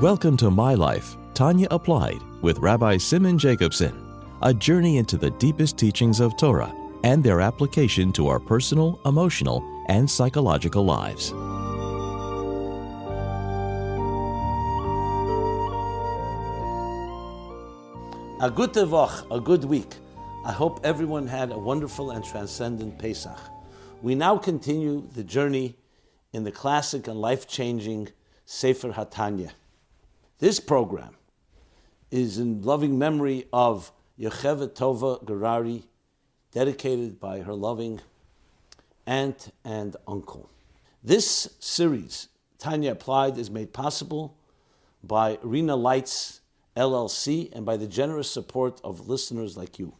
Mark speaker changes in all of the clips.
Speaker 1: Welcome to My Life, Tanya Applied, with Rabbi Simon Jacobson, a journey into the deepest teachings of Torah and their application to our personal, emotional, and psychological lives.
Speaker 2: A good Tevach, a good week. I hope everyone had a wonderful and transcendent Pesach. We now continue the journey in the classic and life changing Sefer Hatanya. This program is in loving memory of Yocheved Tova Gerari, dedicated by her loving aunt and uncle. This series, Tanya Applied, is made possible by Rena Lights LLC and by the generous support of listeners like you.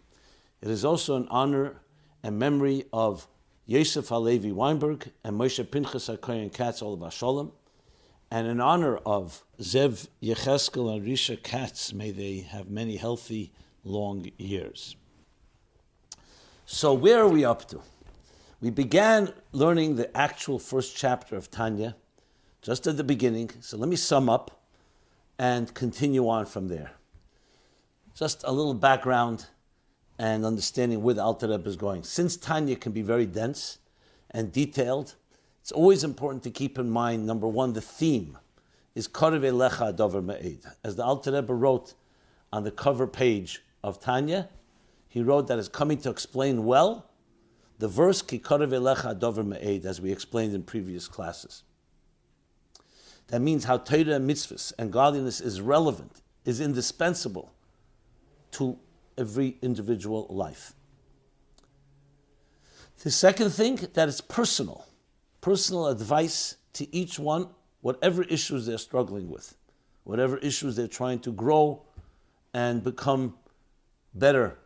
Speaker 2: It is also an honor and memory of Yosef Halevi Weinberg and Moshe Pinchas HaKoyen Katz Olav Shalom, and in honor of Zev Yecheskel and Risha Katz, may they have many healthy, long years. So, where are we up to? We began learning the actual first chapter of Tanya just at the beginning. So, let me sum up and continue on from there. Just a little background and understanding where the Alter Rebbe is going. Since Tanya can be very dense and detailed, it's always important to keep in mind, number one, the theme is Karev Elecha Dover Me'ed. As the Alter Rebbe wrote on the cover page of Tanya, he wrote that it's coming to explain well the verse Ki Karev Elecha Dover Me'ed, as we explained in previous classes. That means how Torah and mitzvahs and godliness is relevant, is indispensable to every individual life. The second thing, that it's personal personal advice to each one, whatever issues they're struggling with, whatever issues they're trying to grow and become better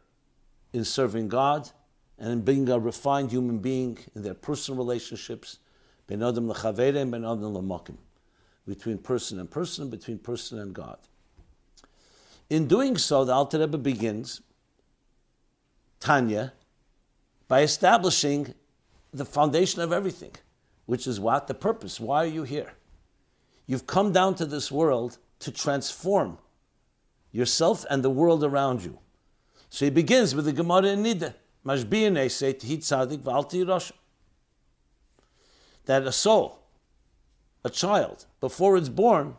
Speaker 2: in serving God and in being a refined human being in their personal relationships, ben adam ben adam between person and person, between person and God. In doing so, the Alter Rebbe begins Tanya by establishing the foundation of everything which is what? The purpose. Why are you here? You've come down to this world to transform yourself and the world around you. So he begins with the Gemara in Nida. say tzadik That a soul, a child, before it's born,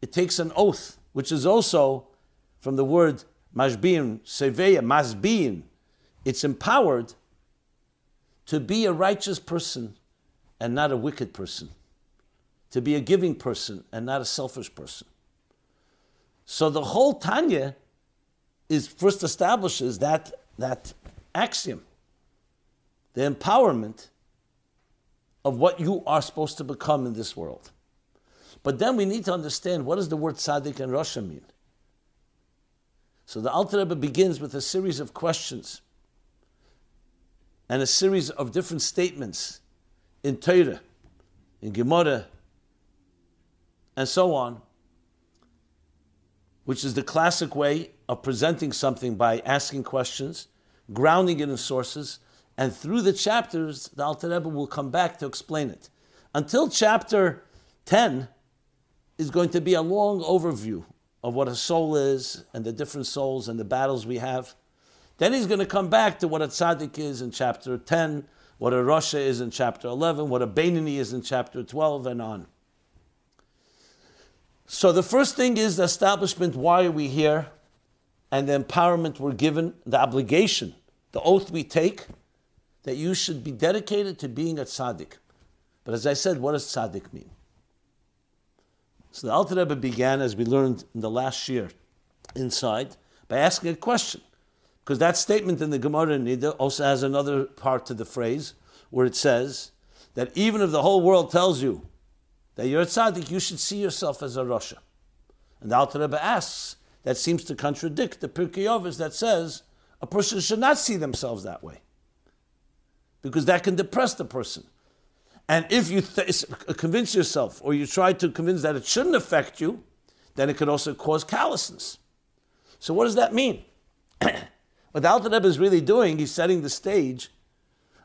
Speaker 2: it takes an oath, which is also from the word mashbin, seveya, masbin. It's empowered to be a righteous person and not a wicked person, to be a giving person and not a selfish person. So the whole Tanya is first establishes that, that axiom, the empowerment of what you are supposed to become in this world. But then we need to understand what does the word tzaddik and rasha mean. So the Alter Rebbe begins with a series of questions and a series of different statements in Torah, in Gemara, and so on, which is the classic way of presenting something by asking questions, grounding it in sources, and through the chapters, the Alter Rebbe will come back to explain it. Until chapter 10 is going to be a long overview of what a soul is and the different souls and the battles we have. Then he's going to come back to what a tzaddik is in chapter 10, what a Rasha is in chapter 11, what a Beinani is in chapter 12, and on. So the first thing is the establishment why are we here, and the empowerment we're given, the obligation, the oath we take, that you should be dedicated to being a tzaddik. But as I said, what does tzaddik mean? So the Alter Rebbe began, as we learned in the last year, inside, by asking a question. Because that statement in the Gemara Nida also has another part to the phrase where it says that even if the whole world tells you that you're a tzaddik, you should see yourself as a rasha. And the Alter Rebbe asks, that seems to contradict the Pirkei Avos that says a person should not see themselves that way. Because that can depress the person. And if you th- convince yourself or you try to convince that it shouldn't affect you, then it could also cause callousness. So what does that mean? What the Alter Rebbe is really doing, he's setting the stage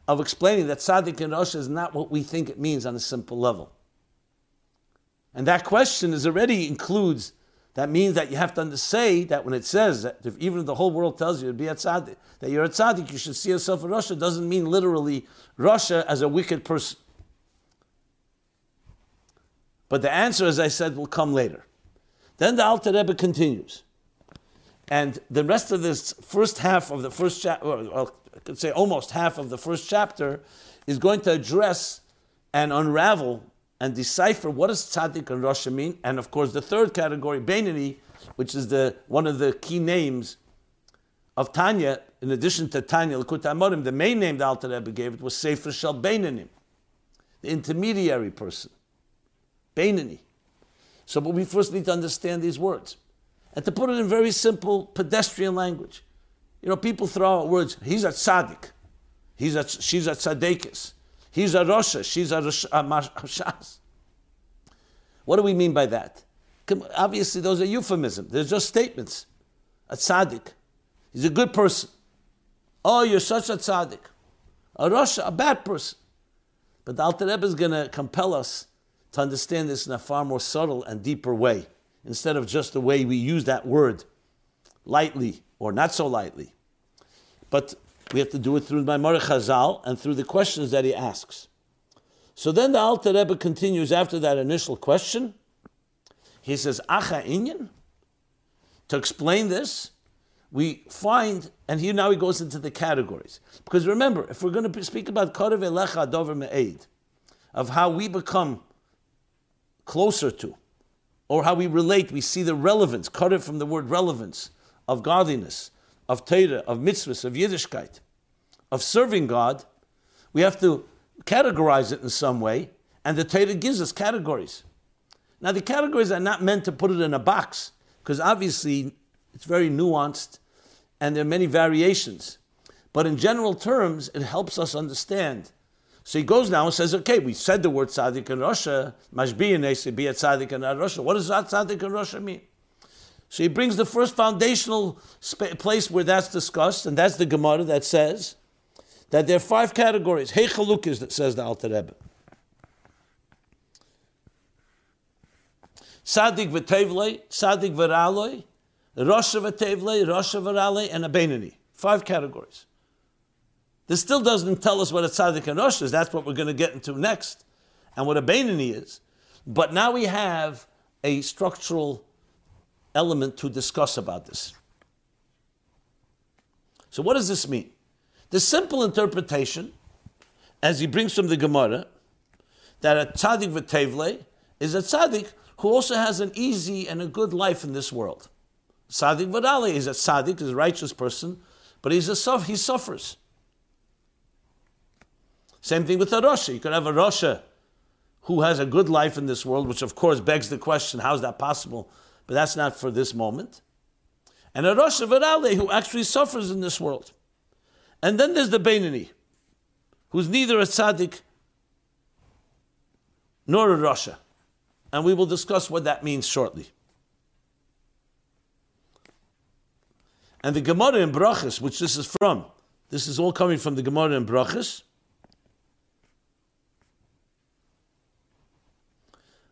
Speaker 2: of explaining that tzaddik and Rosh is not what we think it means on a simple level. And that question is already includes, that means that you have to say that when it says that if even if the whole world tells you to be a tzaddik, that you're a tzaddik, you should see yourself a Rasha, doesn't mean literally Rasha as a wicked person. But the answer, as I said, will come later. Then the Alter Rebbe continues. And the rest of this first half of the first chapter, well, I could say almost half of the first chapter, is going to address and unravel and decipher what does tzaddik and rasha mean, and of course the third category, Beinani, which is the one of the key names of Tanya. In addition to Tanya Likut Amorim, the main name the Alter Rebbe gave it was Sefer Shel Beinanim, the intermediary person, Beinani. So, but we first need to understand these words. And to put it in very simple pedestrian language. You know, people throw out words, he's a tzaddik, he's a, she's a tzaddikis, he's a rosha, she's a, shas. What do we mean by that? Obviously, those are euphemisms. They're just statements. A tzaddik. He's a good person. Oh, you're such a tzaddik. A rosha, a bad person. But the Alter Rebbe is going to compel us to understand this in a far more subtle and deeper way, instead of just the way we use that word lightly or not so lightly. But we have to do it through the Maimar Chazal and through the questions that he asks. So then the Alter Rebbe continues after that initial question. He says, Acha Inyan? To explain this, we find, and here now he goes into the categories. Because remember, if we're going to speak about Karev Elecha Dover Me'ed, of how we become closer to, or how we relate, we see the relevance, cut it from the word relevance, of godliness, of Torah, of mitzvahs, of Yiddishkeit, of serving God, we have to categorize it in some way, and the Torah gives us categories. Now, the categories are not meant to put it in a box, because obviously it's very nuanced and there are many variations. But in general terms, it helps us understand so he goes now and says, okay, we said the word tzaddik in Rasha, mashbiyan be a tzaddik in Rasha. What does that tzaddik in Rasha mean? So he brings the first foundational place where that's discussed, and that's the Gemara that says that there are five categories. Hey chalukis, that says the Alter Rebbe. Tzaddik v'tevlei, tzaddik v'raloi, Rasha v'tevlei, Rasha v'raloi, and a Benini. Five categories. This still doesn't tell us what a tzaddik and rosh is. That's what we're going to get into next, and what a beinani is. But now we have a structural element to discuss about this. So, what does this mean? The simple interpretation, as he brings from the Gemara, that a tzaddik v'tevle is a tzaddik who also has an easy and a good life in this world. Tzaddik v'dale is a tzaddik, is a righteous person, but he's a he suffers. Same thing with a Rasha. You could have a Rasha who has a good life in this world, which of course begs the question, how is that possible? But that's not for this moment. And a Rasha Virale who actually suffers in this world. And then there's the Beinani, who's neither a tzaddik nor a Rasha. And we will discuss what that means shortly. And the Gemara in Brachas, which this is from, this is all coming from the Gemara in Brachas.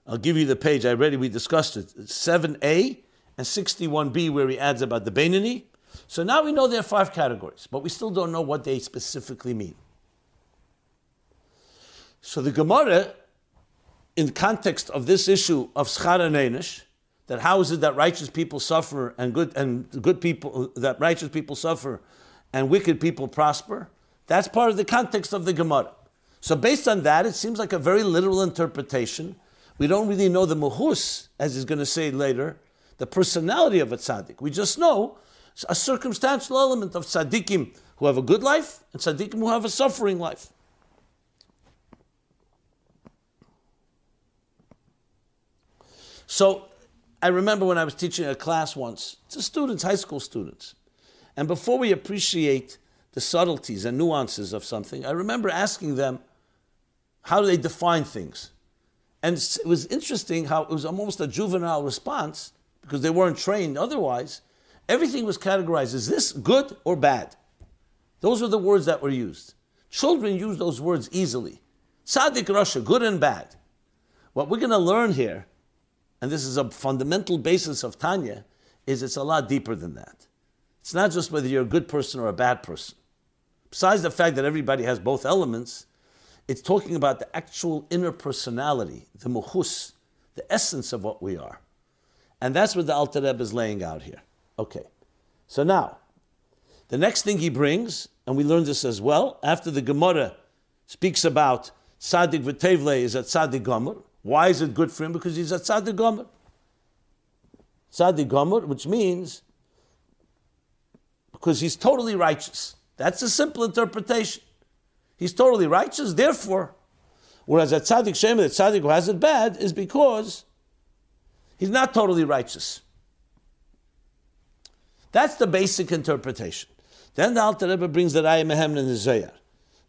Speaker 2: I'll give you the page. I already we discussed it. 7a and 61b, where he adds about the Beinani. So now we know there are five categories, but we still don't know what they specifically mean. So the Gemara, in the context of this issue of schar and that how is it that righteous people suffer and good and good people that righteous people suffer and wicked people prosper? That's part of the context of the Gemara. So based on that, it seems like a very literal interpretation we don't really know the muhus, as he's going to say later, the personality of a tzaddik. We just know a circumstantial element of tzaddikim who have a good life and tzaddikim who have a suffering life. So I remember when I was teaching a class once to students, high school students, and before we appreciate the subtleties and nuances of something, I remember asking them, how do they define things? And it was interesting how it was almost a juvenile response because they weren't trained otherwise. Everything was categorized is this good or bad? Those were the words that were used. Children use those words easily. Tzaddik Rasha, good and bad. What we're going to learn here and this is a fundamental basis of Tanya, is it's a lot deeper than that. It's not just whether you're a good person or a bad person. Besides the fact that everybody has both elements, it's talking about the actual inner personality, the muhus, the essence of what we are. And that's what the Alter Rebbe is laying out here. Okay. So now, the next thing he brings, and we learned this as well, after the Gemara speaks about Sadik V'Tevle is at Sadik Gomer. Why is it good for him? Because he's at Sadik Gomer. Sadik Gomer, which means because he's totally righteous. That's a simple interpretation. He's totally righteous, therefore, whereas at Tzaddik Shem, the Tzaddik who has it bad, is because he's not totally righteous. That's the basic interpretation. Then the Alter Rebbe brings the Raya Mehemna the Zohar.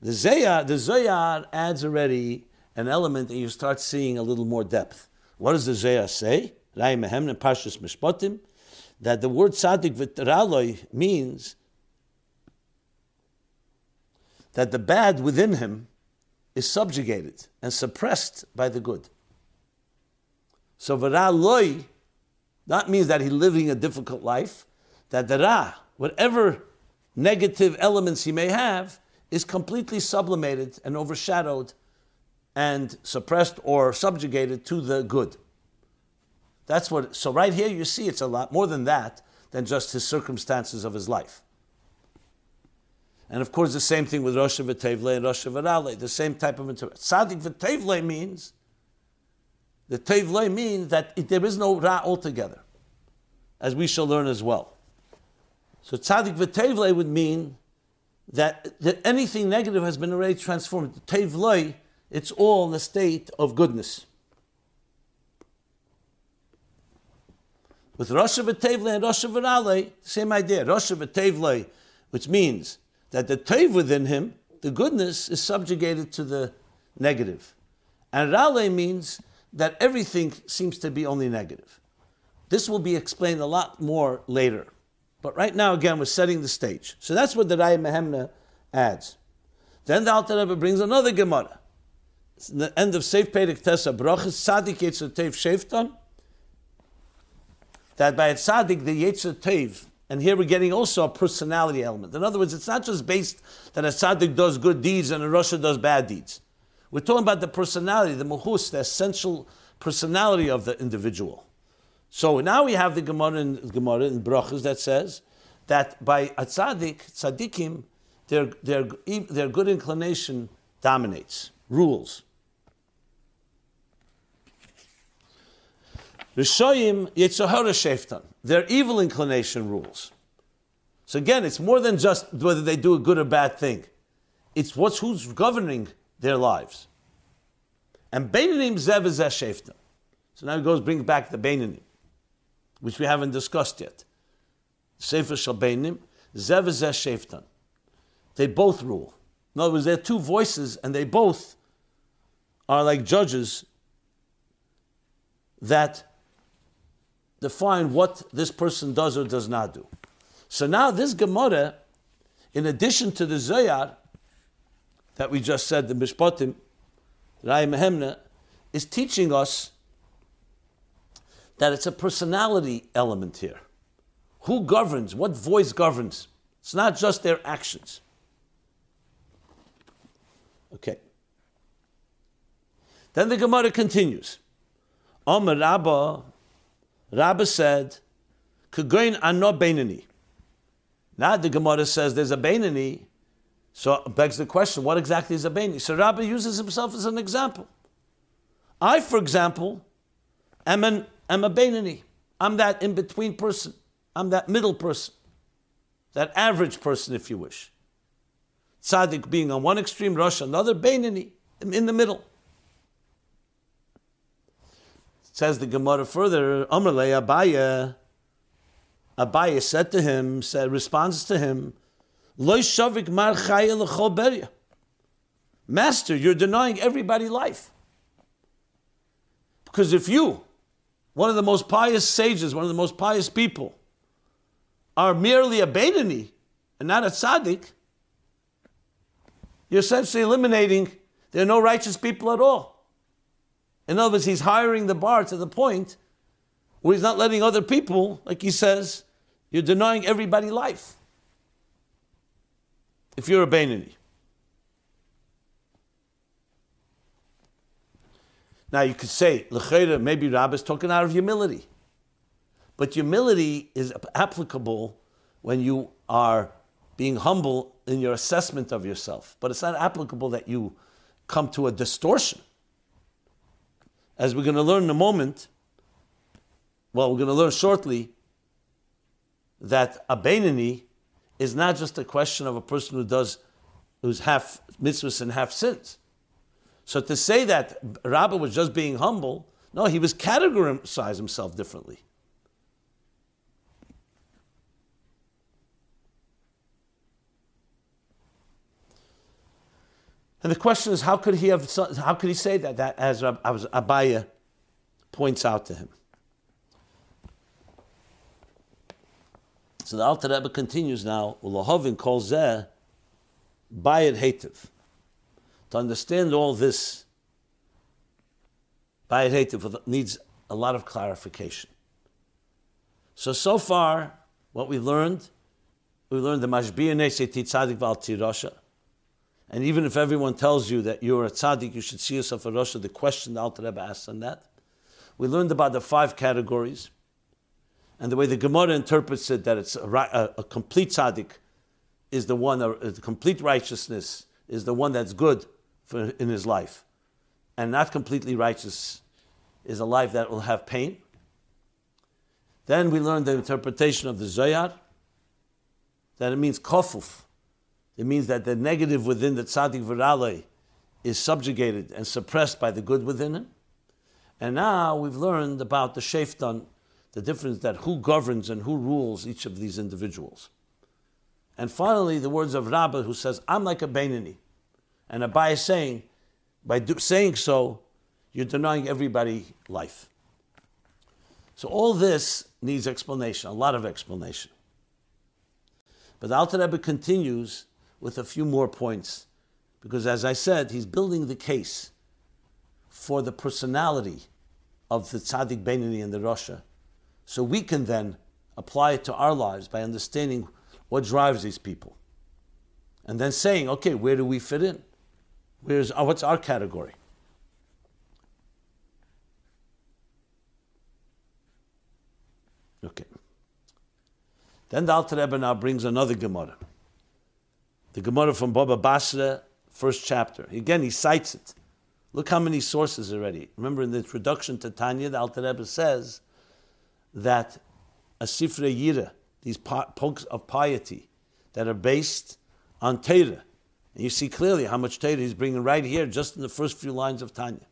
Speaker 2: The Zohar, the Zohar adds already an element that you start seeing a little more depth. What does the Zohar say? Raya Mehem and Parshas Mishpatim, that the word Tzaddik V'Teraloi means that the bad within him is subjugated and suppressed by the good. So V'Raloi, that means that he's living a difficult life, that the Ra, whatever negative elements he may have, is completely sublimated and overshadowed and suppressed or subjugated to the good. That's what, so right here you see it's a lot more than that, than just his circumstances of his life. And of course, the same thing with Rosh V'Tevle and Rosh V'Rale, the same type of interpretation. Sadik V'Tevle means, the Tevle means that it, there is no Ra altogether, as we shall learn as well. So Tzadik V'Tevle would mean that, that anything negative has been already transformed. Tevle, it's all in the state of goodness. With Rosh V'Tevle and Rosh V'Rale, same idea. Rosh V'Tevle, which means that the Tev within him, the goodness, is subjugated to the negative. And Rale means that everything seems to be only negative. This will be explained a lot more later. But right now, again, we're setting the stage. So that's what the Raya Mehemna adds. Then the Alter Rebbe brings another Gemara. It's the end of Seif Perek Tessa Brachas Sadik Yetzer Tev Shefton. That by a Sadik the Yetzer Tev, and here we're getting also a personality element. In other words, it's not just based that a Sadik does good deeds and a Rasha does bad deeds. We're talking about the personality, the muhus, the essential personality of the individual. So now we have the Gemara in Gemara in Brachas that says that by a tzaddik, tzaddikim, their, their, their good inclination dominates, rules. Rishoyim yitzahara sheftan. Their evil inclination rules. So again, it's more than just whether they do a good or bad thing. It's what's who's governing their lives. And Beinanim zev sheftan. So now he goes bring back the Beinanim which we haven't discussed yet. Sefer Shalbeinim, Zev Sheftan. They both rule. In other words, there are two voices, and they both are like judges that define what this person does or does not do. So now this Gemara, in addition to the Zohar that we just said, the Mishpatim, Raya Mehemna, is teaching us that it's a personality element here. Who governs? What voice governs? It's not just their actions. Okay. Then the Gemara continues. Omer Rabba, Rabba said, Kagoin ano Beinani. Now the Gemara says there's a Beinani, so begs the question, what exactly is a Beinani? So Rabba uses himself as an example. I, for example, am an I'm a Beinani. I'm that in between person. I'm that middle person. That average person, if you wish. Tzaddik being on one extreme, Rosh another, Beinani, in the middle. Says the Gemara further, Amrle Abaye. Abaye said to him, said, responds to him, Loy shavik Master, you're denying everybody life. Because if you one of the most pious sages, one of the most pious people, are merely a Beinani and not a tzaddik, you're essentially eliminating, there are no righteous people at all. In other words, he's hiring the bar to the point where he's not letting other people, like he says, you're denying everybody life. If you're a Bainani. Now you could say, L'chayra, maybe Rabbi is talking out of humility. But humility is applicable when you are being humble in your assessment of yourself. But it's not applicable that you come to a distortion. As we're going to learn in a moment, well, we're going to learn shortly that a Bainani is not just a question of a person who does, who's half mitzvahs and half sins. So to say that Rabbi was just being humble, no, he was categorizing himself differently. And the question is, how could he have? How could he say that? That as Abaye points out to him. So the Alter Rebbe continues now. Ulahovin calls there bayit hativ. To understand all this, bayit hativ needs a lot of clarification. So so far, what we learned, we learned the mashbiyah neseti tzadik val tirasha. And even if everyone tells you that you're a tzaddik, you should see yourself a Rasha, the question the Alter Rebbe asks on that. We learned about the five categories. And the way the Gemara interprets it, that it's a, a, a complete tzaddik is the one, a, a, complete righteousness is the one that's good for, in his life. And not completely righteous is a life that will have pain. Then we learned the interpretation of the Zohar, that it means kofuf, it means that the negative within the tzaddik virale is subjugated and suppressed by the good within him. And now we've learned about the sheftan, the difference that who governs and who rules each of these individuals. And finally, the words of Rabbah who says, I'm like a Bainani. And Abaye is saying, by do, saying so, you're denying everybody life. So all this needs explanation, a lot of explanation. But the Alter Rebbe continues with a few more points. Because as I said, he's building the case for the personality of the tzaddik Beinani and the Rasha. So we can then apply it to our lives by understanding what drives these people. And then saying, okay, where do we fit in? Where's, uh, what's our category? Okay. Then the Alter Rebbe now brings another Gemara. The Gemara from Baba Basra, first chapter. Again, he cites it. Look how many sources already. Remember in the introduction to Tanya, the Alter Rebbe says that a Sifre Yira, these pokes of piety that are based on Torah. And you see clearly how much Torah he's bringing right here, just in the first few lines of Tanya.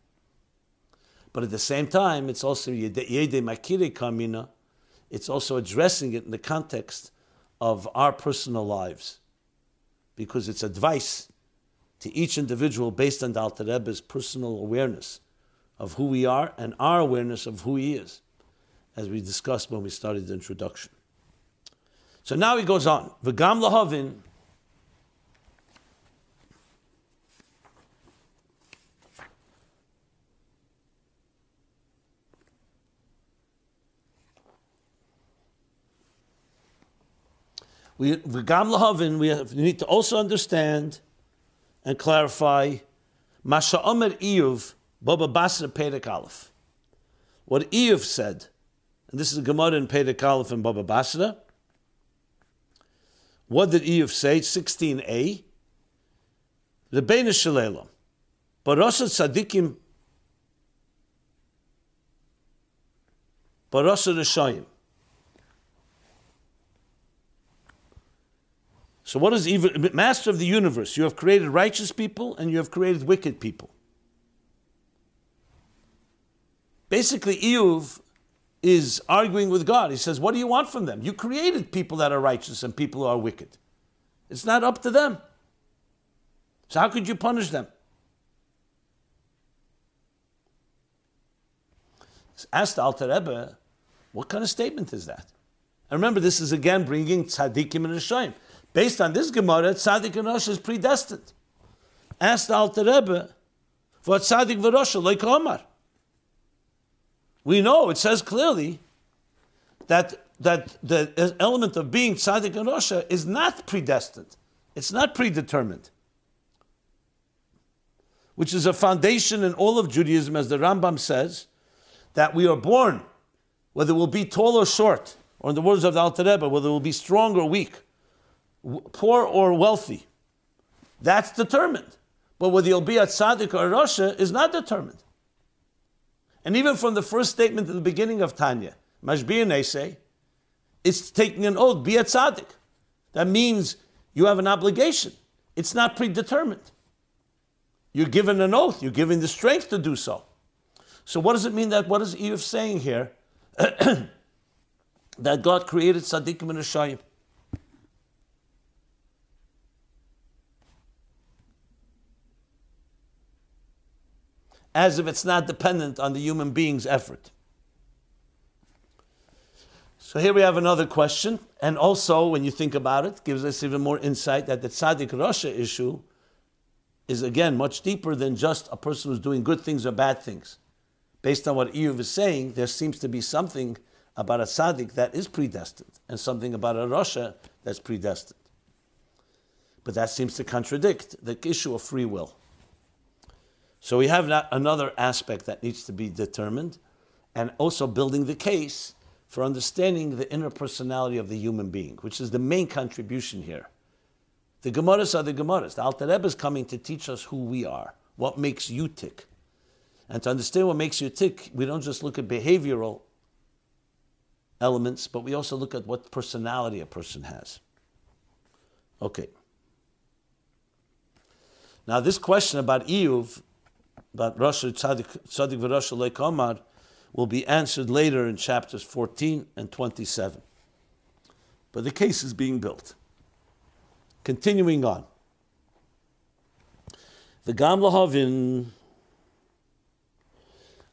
Speaker 2: But at the same time, it's also Yede Makire Kamina, it's also addressing it in the context of our personal lives because it's advice to each individual based on the Alter Rebbe's personal awareness of who we are and our awareness of who he is, as we discussed when we started the introduction. So now he goes on. V'gam lahavin. We, V'gam lahavin, we, we need to also understand and clarify Masha Omer Iyuv, Baba Basra Perek Aleph. What Iyuv said, and this is Gemara in Perek Aleph and Baba Basra. What did Iyuv say? 16a. The Bein Shalela. Barasa Tzadikim. Barasa Rishayim. So, what is even master of the universe? You have created righteous people and you have created wicked people. Basically, Iyuv is arguing with God. He says, What do you want from them? You created people that are righteous and people who are wicked. It's not up to them. So, how could you punish them? Asked Alter Rebbe, what kind of statement is that? And remember, this is again bringing tzaddikim and rishayim. Based on this Gemara, Tzaddik and Rosh is predestined. Asked the Alter Rebbe, for Tzaddik Rosh, like Omar. We know, it says clearly, that, that the element of being tzaddik and Rasha is not predestined. It's not predetermined. Which is a foundation in all of Judaism, as the Rambam says, that we are born, whether we'll be tall or short, or in the words of the Alter Rebbe, whether we'll be strong or weak, poor or wealthy. That's determined. But whether you'll be a tzaddik or a rasha is not determined. And even from the first statement at the beginning of Tanya, Mashbir say, it's taking an oath, be a tzaddik. That means you have an obligation. It's not predetermined. You're given an oath, you're given the strength to do so. So what does it mean that, what is Eve saying here? that God created tzaddikim and rishayim. As if it's not dependent on the human being's effort. So here we have another question, and also when you think about it, gives us even more insight that the tzaddik rasha issue is again much deeper than just a person who's doing good things or bad things. Based on what Iyuv is saying, there seems to be something about a tzaddik that is predestined, and something about a rasha that's predestined. But that seems to contradict the issue of free will. So we have another aspect that needs to be determined, and also building the case for understanding the inner personality of the human being, which is the main contribution here. The Gemaras are the Gemaras. The Alter Rebbe is coming to teach us who we are, what makes you tick. And to understand what makes you tick, we don't just look at behavioral elements, but we also look at what personality a person has. Okay. Now, this question about Iyuv, about Rosh Tzadik V'Rosh Komar, will be answered later in chapters 14 and 27. But the case is being built. Continuing on. The Gam Lahavin,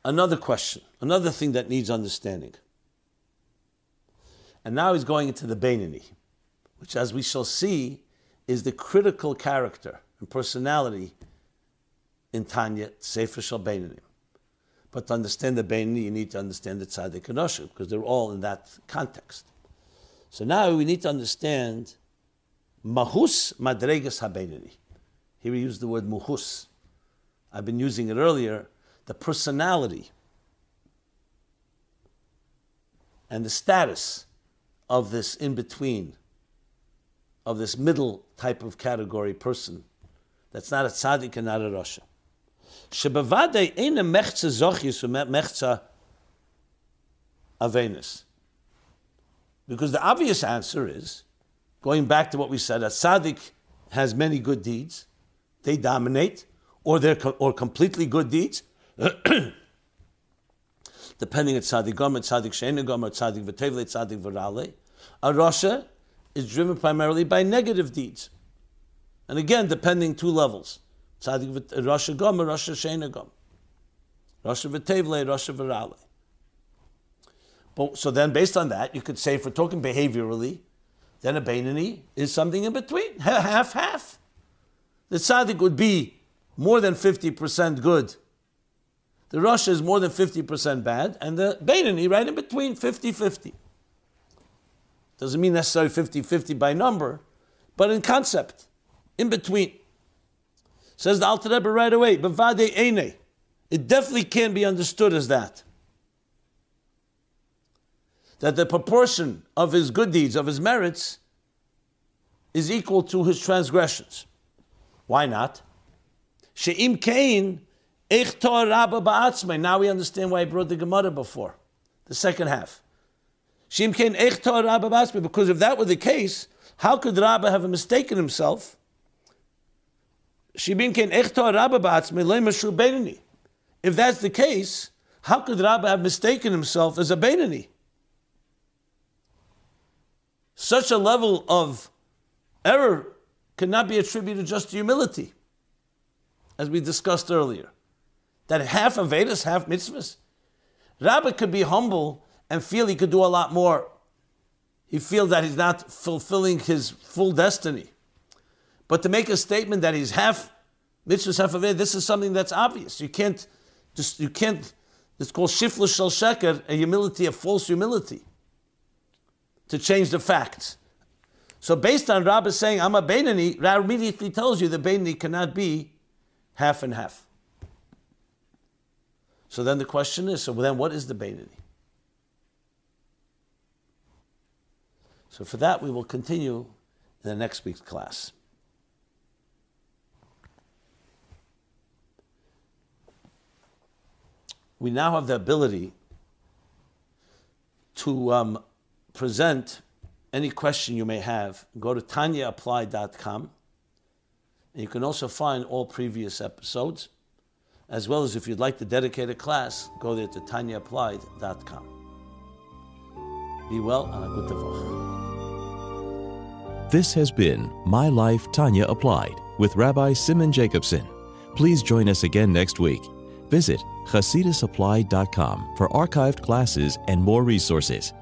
Speaker 2: another question, another thing that needs understanding. And now he's going into the Beinani, which, as we shall see, is the critical character and personality in Tanya, Sefer Shal Beinani. But to understand the Beinani, you need to understand the Tzaddik and Osher, because they're all in that context. So now we need to understand Mahus Madregas HaBeinani. Here we use the word Muhus. I've been using it earlier. The personality and the status of this in between, of this middle type of category person that's not a tzaddik and not a rasha. Shebavade ena mechza zochis mechza avenus. Because the obvious answer is, going back to what we said, a tzaddik has many good deeds, they dominate, or they're or completely good deeds. depending on tzaddik gomer, tzaddik sheina gomer, tzaddik v'tevle, tzaddik v'rale. A rasha is driven primarily by negative deeds. And again, depending two levels. Tzaddik rasha gomer, rasha sheina gomer. Rasha v'tevle, rasha v'rale. But, so then, based on that, you could say, we're talking behaviorally, then a Beinani is something in between, half half. The tzaddik would be more than 50% good the rasha is more than 50% bad, and the Beinani right in between, 50 50. Doesn't mean necessarily 50 50 by number, but in concept, in between. Says the Alter Rebbe right away, Bavade Eine. It definitely can be understood as that. That the proportion of his good deeds, of his merits, is equal to his transgressions. Why not? She'im Kain now we understand why I brought the Gemara before, the second half. Because if that were the case, how could Rabba have mistaken himself? If that's the case, how could Rabbi have mistaken himself as a Beinani? Such a level of error cannot be attributed just to humility, as we discussed earlier that half of Vedas, half mitzvahs? Rabbi could be humble and feel he could do a lot more. He feels that he's not fulfilling his full destiny. But to make a statement that he's half mitzvahs, half of it, this is something that's obvious. You can't just you can't. It's called shifla shel sheker, a humility, a false humility. to change the facts. So based on Rabbah saying, I'm a Beinani, Rabbah immediately tells you the Beinani cannot be half and half. So then the question is, so then what is the Beinani? So for that we will continue in the next week's class. We now have the ability to um, present any question you may have. Go to tanyapplied.com and you can also find all previous episodes, as well as if you'd like to dedicate a class, go there to tanyapplied.com. Be well and a good
Speaker 1: This has been My Life Tanya Applied with Rabbi Simon Jacobson. Please join us again next week. Visit chassidusapplied.com for archived classes and more resources.